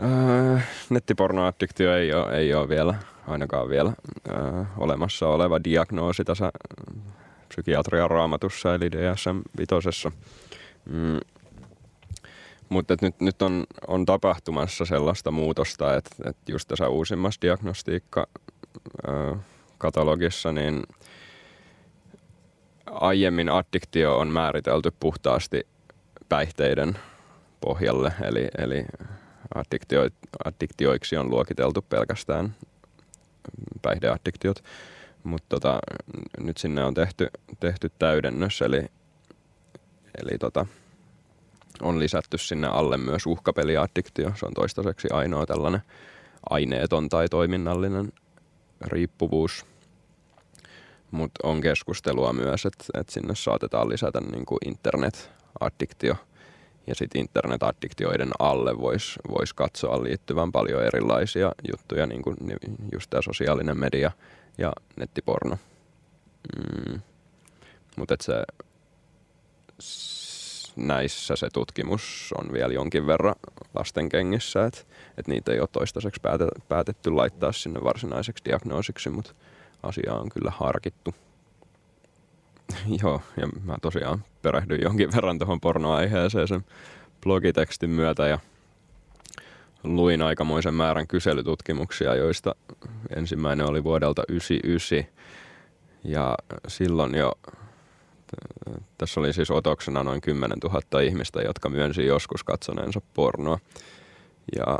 Öö, nettipornoaddiktio ei ole, ei ole vielä, ainakaan vielä öö, olemassa oleva diagnoosi tässä psykiatrian raamatussa, eli DSM-vitosessa. Mm. Mutta nyt, nyt on, on tapahtumassa sellaista muutosta, että, että just tässä uusimmassa diagnostiikka öö, katalogissa, niin aiemmin addiktio on määritelty puhtaasti päihteiden pohjalle, eli, eli addiktio, addiktioiksi on luokiteltu pelkästään päihdeaddiktiot, mutta tota, nyt sinne on tehty, tehty täydennös, eli, eli tota, on lisätty sinne alle myös uhkapeliaddiktio. Se on toistaiseksi ainoa tällainen aineeton tai toiminnallinen riippuvuus. Mutta on keskustelua myös, että et sinne saatetaan lisätä niinku internet-addiktio. Ja sitten internetaddiktioiden alle voisi vois katsoa liittyvän paljon erilaisia juttuja, niin kuin just tämä sosiaalinen media ja nettiporno. Mm. Mutta se, näissä se tutkimus on vielä jonkin verran lasten kengissä, että et niitä ei ole toistaiseksi päätetty laittaa sinne varsinaiseksi diagnoosiksi, mutta asia on kyllä harkittu. Joo, ja mä tosiaan perehdyin jonkin verran tuohon pornoaiheeseen sen blogitekstin myötä ja luin aikamoisen määrän kyselytutkimuksia, joista ensimmäinen oli vuodelta 1999 ja silloin jo tässä oli siis otoksena noin 10 000 ihmistä, jotka myönsi joskus katsoneensa pornoa. Ja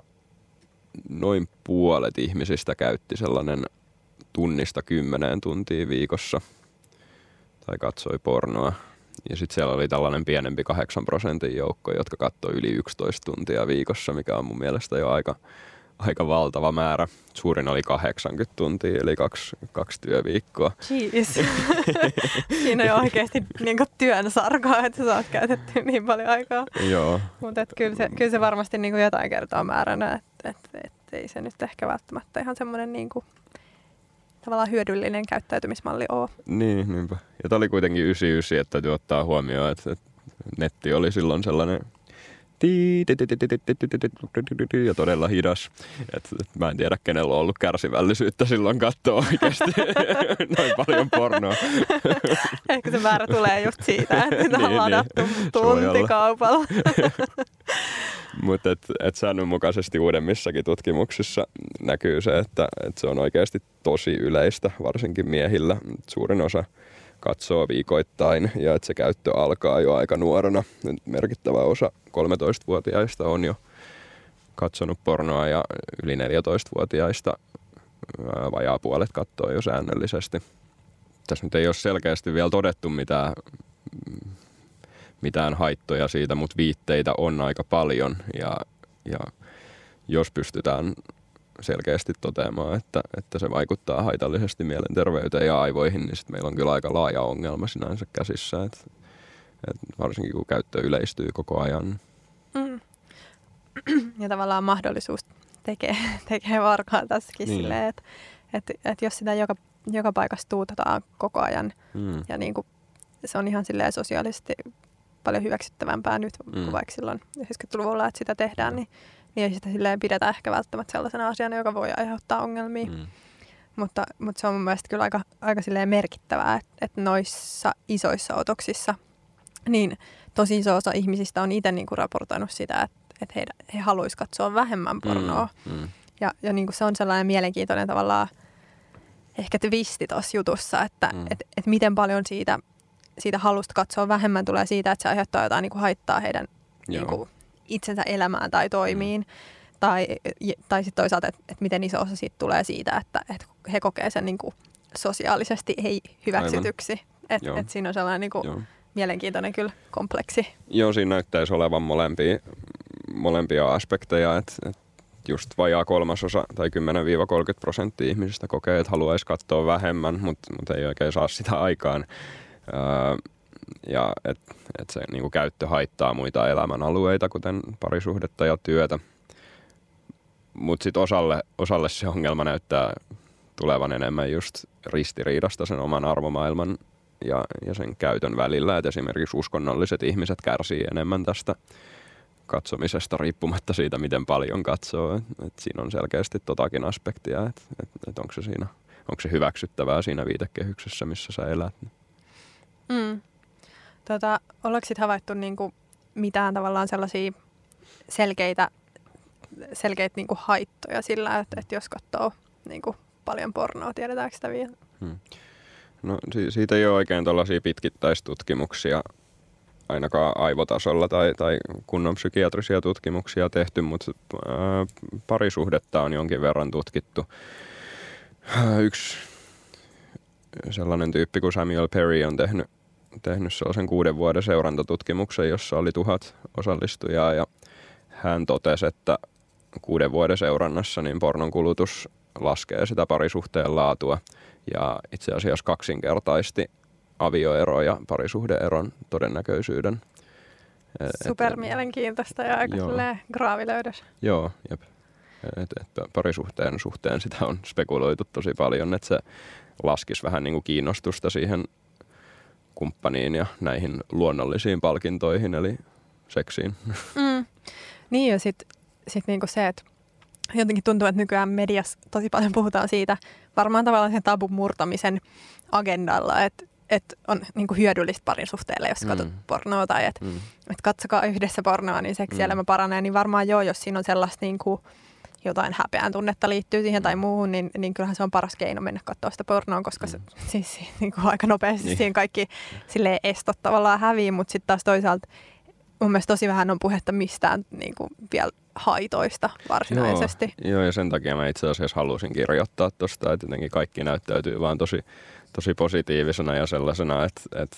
noin puolet ihmisistä käytti sellainen tunnista kymmeneen tuntia viikossa tai katsoi pornoa. Ja sitten siellä oli tällainen pienempi 8 prosentin joukko, jotka katsoi yli 11 tuntia viikossa, mikä on mun mielestä jo aika, aika valtava määrä. Suurin oli 80 tuntia, eli kaksi, kaksi työviikkoa. Jeez. Siinä on jo oikeasti niin työn sarkaa, että sä oot käytetty niin paljon aikaa. Joo. Mutta kyllä se, kyllä se varmasti niin jotain kertaa määränä, että et, et, ei se nyt ehkä välttämättä ihan semmoinen niin tavallaan hyödyllinen käyttäytymismalli ole. Niin, niinpä. Ja tämä oli kuitenkin 99, että täytyy ottaa huomioon, että, että netti oli silloin sellainen ja todella hidas. Et, et mä en tiedä, kenellä on ollut kärsivällisyyttä silloin katsoa oikeasti noin paljon pornoa. Ehkä se määrä tulee just siitä, että sitä on Niin, ladattu niin. Tuntikaupalla. Mutta et, et säännönmukaisesti uudemmissakin tutkimuksissa näkyy se, että et se on oikeasti tosi yleistä, varsinkin miehillä. Suurin osa katsoo viikoittain ja että se käyttö alkaa jo aika nuorena. Nyt merkittävä osa 13-vuotiaista on jo katsonut pornoa ja yli 14-vuotiaista ää, vajaa puolet katsoo jo säännöllisesti. Tässä nyt ei ole selkeästi vielä todettu mitään, mitään haittoja siitä, mutta viitteitä on aika paljon ja, ja jos pystytään selkeästi toteamaan, että, että se vaikuttaa haitallisesti mielenterveyteen ja aivoihin, niin sitten meillä on kyllä aika laaja ongelma sinänsä käsissä, että, että varsinkin kun käyttö yleistyy koko ajan. Mm. Ja tavallaan mahdollisuus tekee, tekee varkaa tässäkin Niin. silleen, että et, et jos sitä joka, joka paikassa tuutetaan koko ajan Mm. ja niin kuin, se on ihan silleen sosiaalisesti paljon hyväksyttävämpää nyt mm. Mm. kuin vaikka silloin 90-luvulla, että sitä tehdään, niin, niin ei sitä silleen pidetä ehkä välttämättä sellaisena asiana, joka voi aiheuttaa ongelmia. Mm. Mm. Mutta, mutta se on mun mielestä kyllä aika, aika silleen merkittävää, että, että noissa isoissa otoksissa niin tosi iso osa ihmisistä on itse niinku raportoinut sitä, että, että he, he haluaisivat katsoa vähemmän pornoa. Mm. Mm. Ja, ja niin kuin se on sellainen mielenkiintoinen tavallaan ehkä twisti tuossa jutussa, että Mm. mm. et, et miten paljon siitä, siitä halusta katsoa vähemmän tulee siitä, että se aiheuttaa jotain niin kuin haittaa heidän Joo. niin kuin, itsensä elämään tai toimiin. Tai, tai sitten toisaalta, että, että miten iso osa siitä tulee siitä, että, että he kokee sen niin kuin sosiaalisesti ei hyväksytyksi. Että et siinä on sellainen niin kuin, Joo. mielenkiintoinen kyllä kompleksi. Joo, siinä näyttäisi olevan molempia, molempia aspekteja, että et just vajaa kolmasosa tai 10-30 prosenttia ihmisistä kokee, että haluaisi katsoa vähemmän, mutta mut ei oikein saa sitä aikaan. Öö, ja että et se niinku käyttö haittaa muita elämänalueita, kuten parisuhdetta ja työtä. Mutta sitten osalle, osalle se ongelma näyttää tulevan enemmän just ristiriidasta sen oman arvomaailman ja, ja sen käytön välillä. Et esimerkiksi uskonnolliset ihmiset kärsii enemmän tästä katsomisesta riippumatta siitä, miten paljon katsoo. Et, et siinä on selkeästi totakin aspektia, että et, et onko se siinä onko se hyväksyttävää siinä viitekehyksessä, missä sä elät. Mm. Tota, ollaanko sitten havaittu niinku mitään tavallaan sellaisia selkeitä, selkeitä niinku haittoja sillä, että, että jos katsoo niinku paljon pornoa, tiedetäänkö sitä vielä? No si- siitä ei ole oikein tällaisia pitkittäistutkimuksia ainakaan aivotasolla tai, tai kunnon psykiatrisia tutkimuksia tehty, mutta parisuhdetta on jonkin verran tutkittu. Yksi sellainen tyyppi kuin Samuel Perry on tehnyt, tehnyt sellaisen kuuden vuoden seurantatutkimuksen, jossa oli tuhat osallistujaa ja hän totesi, että kuuden vuoden seurannassa niin pornon kulutus laskee sitä parisuhteen laatua ja itse asiassa kaksinkertaisti avioero ja parisuhdeeron todennäköisyyden. Et- Super mielenkiintoista ja aika Joo. graavilöydös. Joo, jep. Et, et parisuhteen suhteen sitä on spekuloitu tosi paljon, että se laskisi vähän niin kuin kiinnostusta siihen kumppaniin ja näihin luonnollisiin palkintoihin, eli seksiin. Mm. Niin ja sitten sit niinku se, että jotenkin tuntuu, että nykyään mediassa tosi paljon puhutaan siitä varmaan tavallaan sen tabun murtamisen agendalla, että että on niinku hyödyllistä parin suhteelle, jos katsot Mm. pornoa tai että Mm. et katsokaa yhdessä pornoa, niin seksielämä Mm. paranee, niin varmaan joo, jos siinä on sellaista niinku, jotain häpeän tunnetta liittyy siihen tai muuhun, niin, niin kyllähän se on paras keino mennä katsoa sitä pornoa, koska se, siis si- niin kuin aika nopeasti Niin. siihen kaikki silleen estot tavallaan häviää, mutta sitten taas toisaalta mun mielestä tosi vähän on puhetta mistään niin kuin vielä haitoista varsinaisesti. Joo, joo, ja sen takia mä itse asiassa halusin kirjoittaa tuosta, että jotenkin kaikki näyttäytyy vaan tosi, tosi positiivisena ja sellaisena, että, että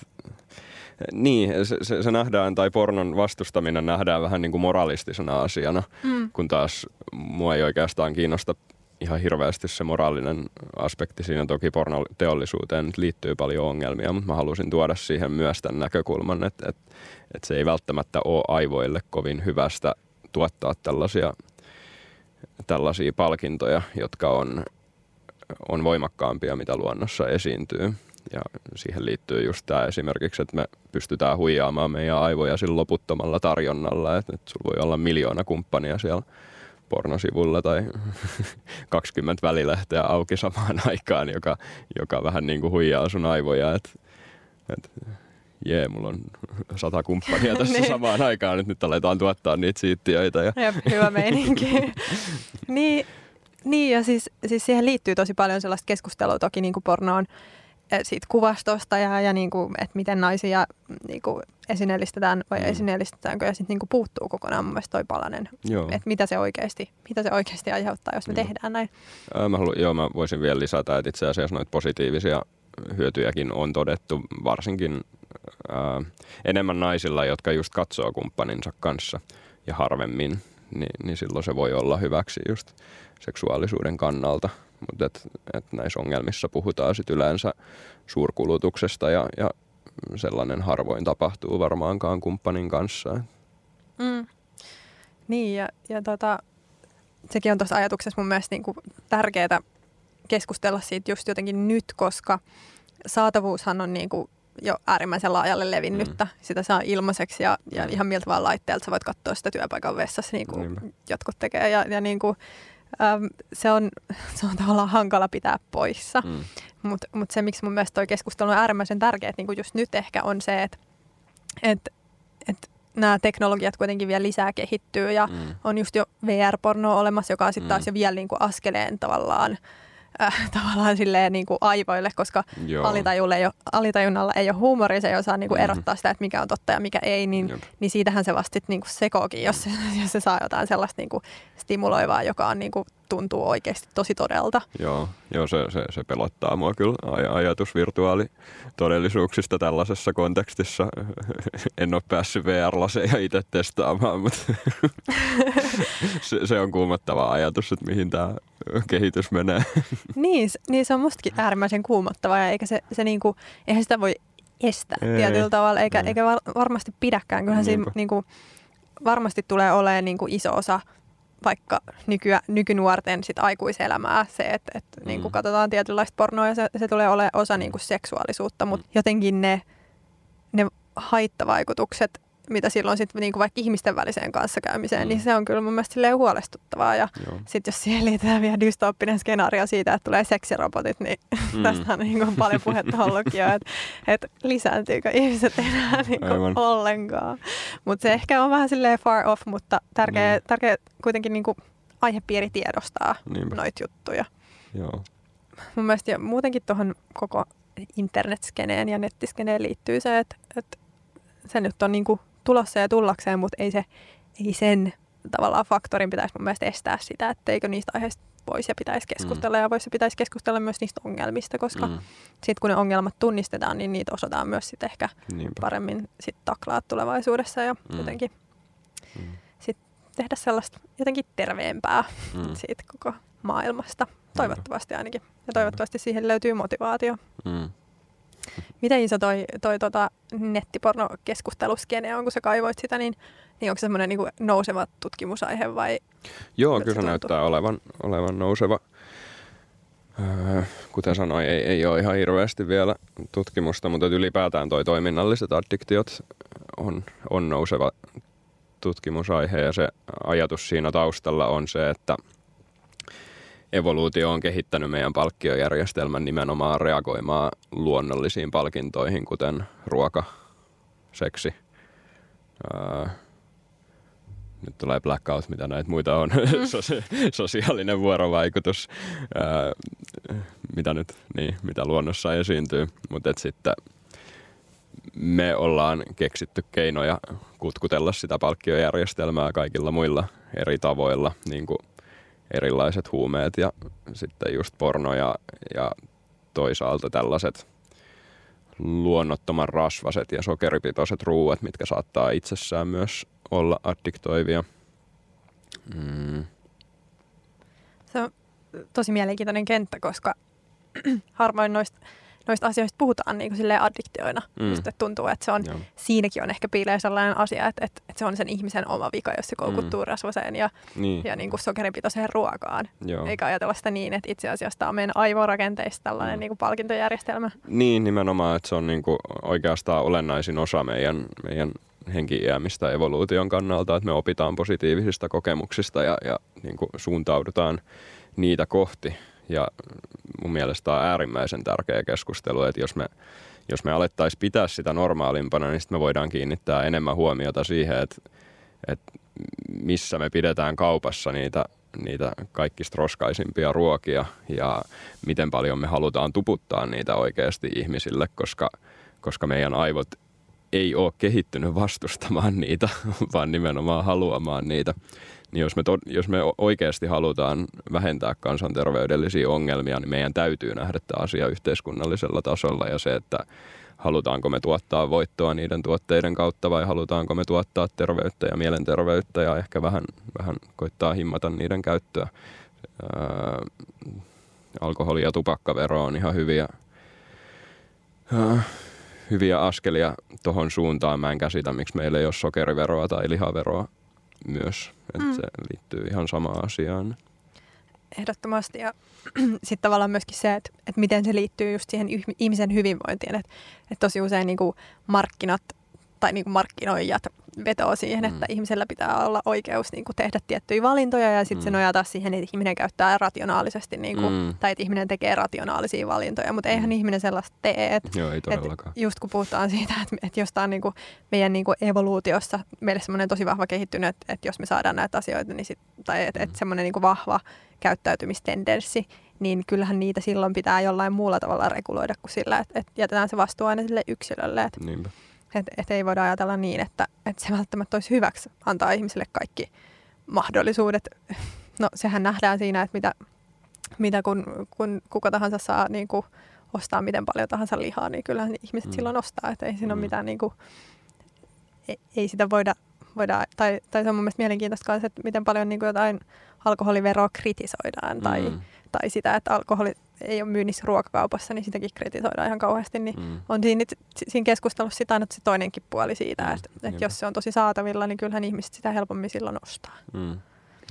niin, se, se, se nähdään, tai pornon vastustaminen nähdään vähän niin kuin moralistisena asiana, Mm. kun taas mua ei oikeastaan kiinnosta ihan hirveästi se moraalinen aspekti siinä. Toki pornoteollisuuteen nyt liittyy paljon ongelmia, mutta mä halusin tuoda siihen myös tämän näkökulman, että, että, että se ei välttämättä ole aivoille kovin hyvästä tuottaa tällaisia, tällaisia palkintoja, jotka on, on voimakkaampia, mitä luonnossa esiintyy. Ja siihen liittyy just tämä esimerkiksi, että me pystytään huijaamaan meidän aivoja sillä loputtomalla tarjonnalla, että, että sulla voi olla miljoona kumppania siellä pornosivulla tai 20 välilehteä auki samaan aikaan, joka, joka vähän niin kuin huijaa sun aivoja, että, että jee, mulla on sata kumppania tässä Niin. samaan aikaan, nyt, nyt aletaan tuottaa niitä siittiöitä. Ja, Jep, hyvä meininki. niin, niin, ja siis, siis siihen liittyy tosi paljon sellaista keskustelua toki niin kuin pornoon siitä kuvastosta ja, ja niin kuin, että miten naisia niin kuin esineellistetään vai Mm. esineellistetäänkö ja sitten niin kuin puuttuu kokonaan mun mielestä toi palanen, joo. että mitä se oikeasti, mitä se oikeasti aiheuttaa, jos me Joo. tehdään näin. Ää, Mä halu, joo, mä voisin vielä lisätä, että itse asiassa noita positiivisia hyötyjäkin on todettu varsinkin ää, enemmän naisilla, jotka just katsoo kumppaninsa kanssa ja harvemmin, niin, niin silloin se voi olla hyväksi just seksuaalisuuden kannalta. Mutta et, et näissä ongelmissa puhutaan sit yleensä suurkulutuksesta ja, ja sellainen harvoin tapahtuu varmaankaan kumppanin kanssa. Mm. Niin, ja, ja tota, sekin on tuossa ajatuksessa mun mielestä niin tärkeää keskustella siitä just jotenkin nyt, koska saatavuushan on niin kuin jo äärimmäisen laajalle levinnyttä. Mm. Sitä saa ilmaiseksi ja, ja Mm. ihan miltä vaan laitteelta sä voit katsoa sitä työpaikan vessassa, niin kuin Niinpä. jotkut tekee. Ja, ja niin kuin, äm, se, on, se on tavallaan hankala pitää poissa. Mm. Mutta mut se, miksi mun mielestä toi keskustelu on äärimmäisen tärkeä, niin just nyt ehkä on se, että et, et nämä teknologiat kuitenkin vielä lisää kehittyy ja Mm. on just jo VR-porno olemassa, joka on sitten taas Mm. jo vielä niin kuin askeleen tavallaan, äh, tavallaan silleen niin kuin aivoille, koska alitajulle ei ole, alitajunnalla ei ole huumoria, se ei osaa niin kuin Mhm. erottaa sitä, että mikä on totta ja mikä ei, niin, Jep. niin siitähän se vasta niin kuin sekookin, jos, se- jos se saa jotain sellaista niin kuin stimuloivaa, joka on niin kuin, tuntuu oikeasti tosi todelta. Joo, joo se, se, se pelottaa mua kyllä aj- ajatus virtuaalitodellisuuksista tällaisessa kontekstissa. En ole päässyt VR-laseja itse testaamaan, mutta se, se on kuumottava ajatus, että mihin tämä kehitys menee. Niin, niin se on mustakin äärimmäisen kuumottava ja eikä se, se niinku, eihän sitä voi estää Ei, tietyllä tavalla, eikä, ei. eikä var, varmasti pidäkään. Kyllähän siinä Niinpä. niinku, varmasti tulee olemaan niinku iso osa vaikka nykyä, nykynuorten sit aikuiselämää se, että et, Mm. niinku katsotaan tietynlaista pornoa ja se, se tulee olemaan osa niinku seksuaalisuutta, mutta Mm. jotenkin ne, ne haittavaikutukset, mitä silloin sitten niinku vaikka ihmisten väliseen kanssakäymiseen, Mm. niin se on kyllä mun mielestä silleen huolestuttavaa ja sitten jos siihen liitetään vielä dystooppinen skenaario siitä, että tulee seksirobotit, niin Mm. tästä on niin kuin paljon puhetta ollutkin jo, että, että lisääntyykö ihmiset enää niin Aivan. kuin ollenkaan. Mutta se ehkä on vähän silleen far off, mutta tärkeä, Mm. tärkeä kuitenkin niin kuin aihepiiri tiedostaa Niinpä. noita juttuja. Joo. Mun mielestä ja muutenkin tuohon koko internetskeneen ja nettiskeneen liittyy se, että, että se nyt on niin kuin tulossa ja tullakseen, mutta ei, se, ei sen tavallaan faktorin pitäisi mun mielestä estää sitä, etteikö niistä aiheista voisi ja pitäisi keskustella ja voisi ja pitäisi keskustella myös niistä ongelmista, koska mm. Mm. sitten kun ne ongelmat tunnistetaan, niin niitä osataan myös sit ehkä Niinpä. paremmin sit taklaa tulevaisuudessa ja Mm. mm. jotenkin Mm. sit tehdä sellaista jotenkin terveempää Mm. siitä koko maailmasta. Toivottavasti ainakin. Ja toivottavasti siihen löytyy motivaatio. Mm. Miten iso toi, toi tota nettipornokeskusteluskene on, kun sä kaivoit sitä, niin, niin onko se semmoinen niin nouseva tutkimusaihe vai? Joo, kyllä se näyttää olevan, olevan nouseva. Öö, kuten sanoin, ei, ei ole ihan hirveästi vielä tutkimusta, mutta ylipäätään toi toiminnalliset addiktiot on, on nouseva tutkimusaihe ja se ajatus siinä taustalla on se, että evoluutio on kehittänyt meidän palkkiojärjestelmän nimenomaan reagoimaan luonnollisiin palkintoihin, kuten ruoka, seksi, öö, nyt tulee blackout, mitä näitä muita on, mm. sosiaalinen vuorovaikutus, ää, mitä nyt, niin, mitä luonnossa esiintyy, mutta sitten me ollaan keksitty keinoja kutkutella sitä palkkiojärjestelmää kaikilla muilla eri tavoilla, niin kuin erilaiset huumeet ja sitten just porno ja, ja toisaalta tällaiset luonnottoman rasvaset ja sokeripitoiset ruuat, mitkä saattaa itsessään myös olla addiktoivia. Mm. Se on tosi mielenkiintoinen kenttä, koska harvoin noista, noista asioista puhutaan niin kuin addiktioina. Mm. Just, että tuntuu, että se on, Joo. siinäkin on ehkä piilee sellainen asia, että, että, että se on sen ihmisen oma vika, jos se koukuttuu mm. rasvaseen ja, niin. ja niin kuin sokeripitoiseen ruokaan. Joo. Eikä ajatella sitä niin, että itse asiassa tämä on meidän aivorakenteista tällainen mm. niin kuin palkintojärjestelmä. Niin, nimenomaan, että se on niin kuin oikeastaan olennaisin osa meidän, meidän henki-iämistä evoluution kannalta, että me opitaan positiivisista kokemuksista ja, ja niin kuin suuntaudutaan niitä kohti. Ja mun mielestä on äärimmäisen tärkeä keskustelu, että jos me, jos me alettaisiin pitää sitä normaalimpana, niin sitten me voidaan kiinnittää enemmän huomiota siihen, että, että missä me pidetään kaupassa niitä, niitä kaikki roskaisimpia ruokia ja miten paljon me halutaan tuputtaa niitä oikeasti ihmisille, koska, koska meidän aivot ei ole kehittynyt vastustamaan niitä, vaan nimenomaan haluamaan niitä. Niin jos me, to, jos me oikeasti halutaan vähentää kansanterveydellisiä ongelmia, niin meidän täytyy nähdä tämä asia yhteiskunnallisella tasolla ja se, että halutaanko me tuottaa voittoa niiden tuotteiden kautta vai halutaanko me tuottaa terveyttä ja mielenterveyttä ja ehkä vähän, vähän koittaa himmata niiden käyttöä. Ää, alkoholi- ja tupakkavero on ihan hyviä, ää, hyviä askelia tuohon suuntaan. Mä en käsitä, miksi meillä ei ole sokeriveroa tai lihaveroa myös. Että mm. se liittyy ihan samaan asiaan. Ehdottomasti. Ja sitten tavallaan myöskin se, että, että miten se liittyy just siihen ihmisen hyvinvointiin. Että, että tosi usein niin kuin markkinat tai niin kuin markkinoijat vetoo siihen, että mm. ihmisellä pitää olla oikeus niin kuin tehdä tiettyjä valintoja ja sitten mm. se nojata siihen, että ihminen käyttää rationaalisesti niin kuin, mm. tai että ihminen tekee rationaalisia valintoja, mutta eihän mm. ihminen sellaista tee. Et, Joo, ei todellakaan. Et just kun puhutaan siitä, että, että jostain niin kuin meidän niin kuin evoluutiossa meille semmoinen tosi vahva kehittynyt, että, että jos me saadaan näitä asioita, niin sit, tai että, mm. että semmoinen niin kuin vahva käyttäytymistendenssi, niin kyllähän niitä silloin pitää jollain muulla tavalla reguloida kuin sillä, että, että jätetään se vastuu aina sille yksilölle. Että, Niinpä. Että et ei voida ajatella niin, että, että se välttämättä olisi hyväksi antaa ihmisille kaikki mahdollisuudet. No sehän nähdään siinä, että mitä, mitä kun, kun kuka tahansa saa niin kuin, ostaa miten paljon tahansa lihaa, niin kyllähän ihmiset mm. silloin ostaa. Että ei siinä mm. ole mitään, niin kuin, ei, ei sitä voida, voida tai, tai se on mun mielestä mielenkiintoista myös, että miten paljon niin kuin jotain alkoholiveroa kritisoidaan tai, mm. tai sitä, että alkoholi ei ole myynnissä ruokakaupassa, niin sitäkin kritisoidaan ihan kauheasti. Niin mm. on siinä, siinä keskustelussa sitä aina se toinenkin puoli siitä, mm. että, että jos se on tosi saatavilla, niin kyllähän ihmiset sitä helpommin silloin ostaa. Mm.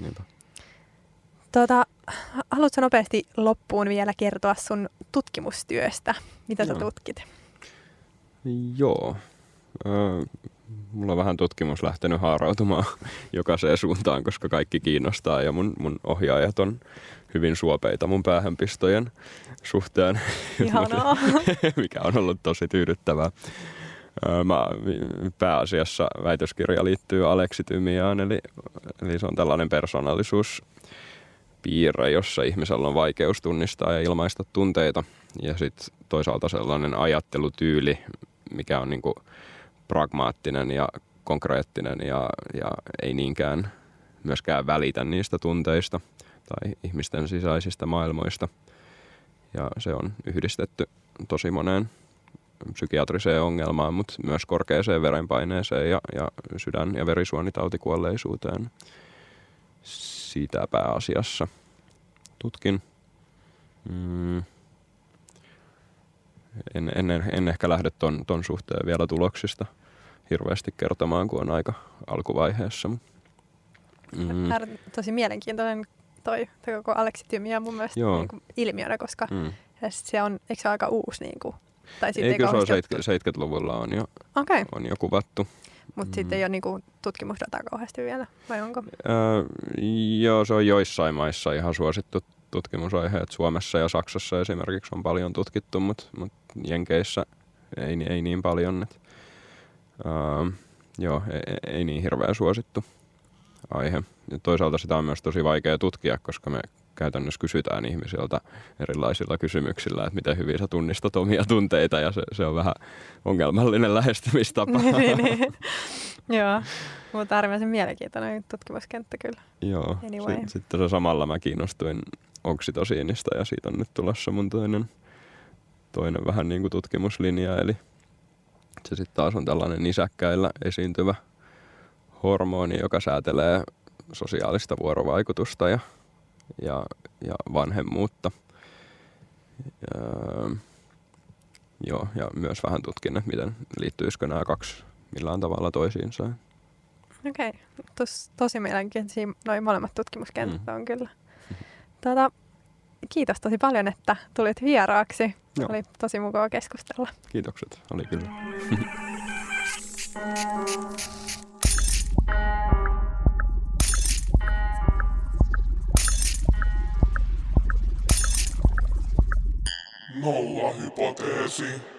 Niinpä. Tuota, haluatko nopeasti loppuun vielä kertoa sun tutkimustyöstä? Mitä Joo. sä tutkit? Joo. Ö, mulla on vähän tutkimus lähtenyt haarautumaan jokaiseen suuntaan, koska kaikki kiinnostaa ja mun, mun ohjaajat on hyvin suopeita mun päähänpistojen suhteen, mikä on ollut tosi tyydyttävää. Mä, pääasiassa väitöskirja liittyy aleksitymiaan, eli, eli se on tällainen persoonallisuuspiirre, jossa ihmisellä on vaikeus tunnistaa ja ilmaista tunteita. Ja sitten toisaalta sellainen ajattelutyyli, mikä on niinku pragmaattinen ja konkreettinen ja, ja ei niinkään myöskään välitä niistä tunteista – tai ihmisten sisäisistä maailmoista. Ja se on yhdistetty tosi moneen psykiatriseen ongelmaan, mutta myös korkeaseen verenpaineeseen ja, ja sydän- ja verisuonitautikuolleisuuteen. Sitä pääasiassa tutkin. Mm. En, en, en ehkä lähde ton, ton suhteen vielä tuloksista hirveästi kertomaan, kun on aika alkuvaiheessa. Mm. Tosi mielenkiintoinen toi, toi koko aleksitymiä mun mielestä Joo. niin kuin ilmiönä, koska Mm. se on, eikö se ole aika uusi? Niin kuin, tai siitä Ei, kyllä se on kauheasti 70, 70-luvulla on jo, okay. on jo kuvattu. mutta Mm. sitten ei ole niin kuin, tutkimusdataa kauheasti vielä, vai onko? Öö, joo, se on joissain maissa ihan suosittu tutkimusaihe. Et Suomessa ja Saksassa esimerkiksi on paljon tutkittu, mutta mut Jenkeissä ei, ei niin paljon. Et, öö, joo, ei, ei niin hirveän suosittu aihe. Ja toisaalta sitä on myös tosi vaikea tutkia, koska me käytännössä kysytään ihmisiltä erilaisilla kysymyksillä, että miten hyvin sä tunnistat omia tunteita, ja se, se on vähän ongelmallinen lähestymistapa. niin, niin. Joo, mutta äärimmäisen mielenkiintoinen tutkimuskenttä kyllä. Joo, Anyway. sit, sitten se samalla mä kiinnostuin oksitosiinista ja siitä on nyt tulossa mun toinen, toinen vähän niin kuin tutkimuslinja, eli se sitten taas on tällainen nisäkkäillä esiintyvä hormoni, joka säätelee sosiaalista vuorovaikutusta ja, ja, ja vanhemmuutta. Ja, joo, ja myös vähän tutkin, että miten liittyisikö nämä kaksi millään tavalla toisiinsa. Okei, Tos, tosi mielenkiintoisia noin molemmat tutkimuskentät Mm. on kyllä. Tuota, kiitos tosi paljon, että tulit vieraaksi. Joo. Oli tosi mukava keskustella. Kiitokset, oli kyllä. Nolla hypoteesi.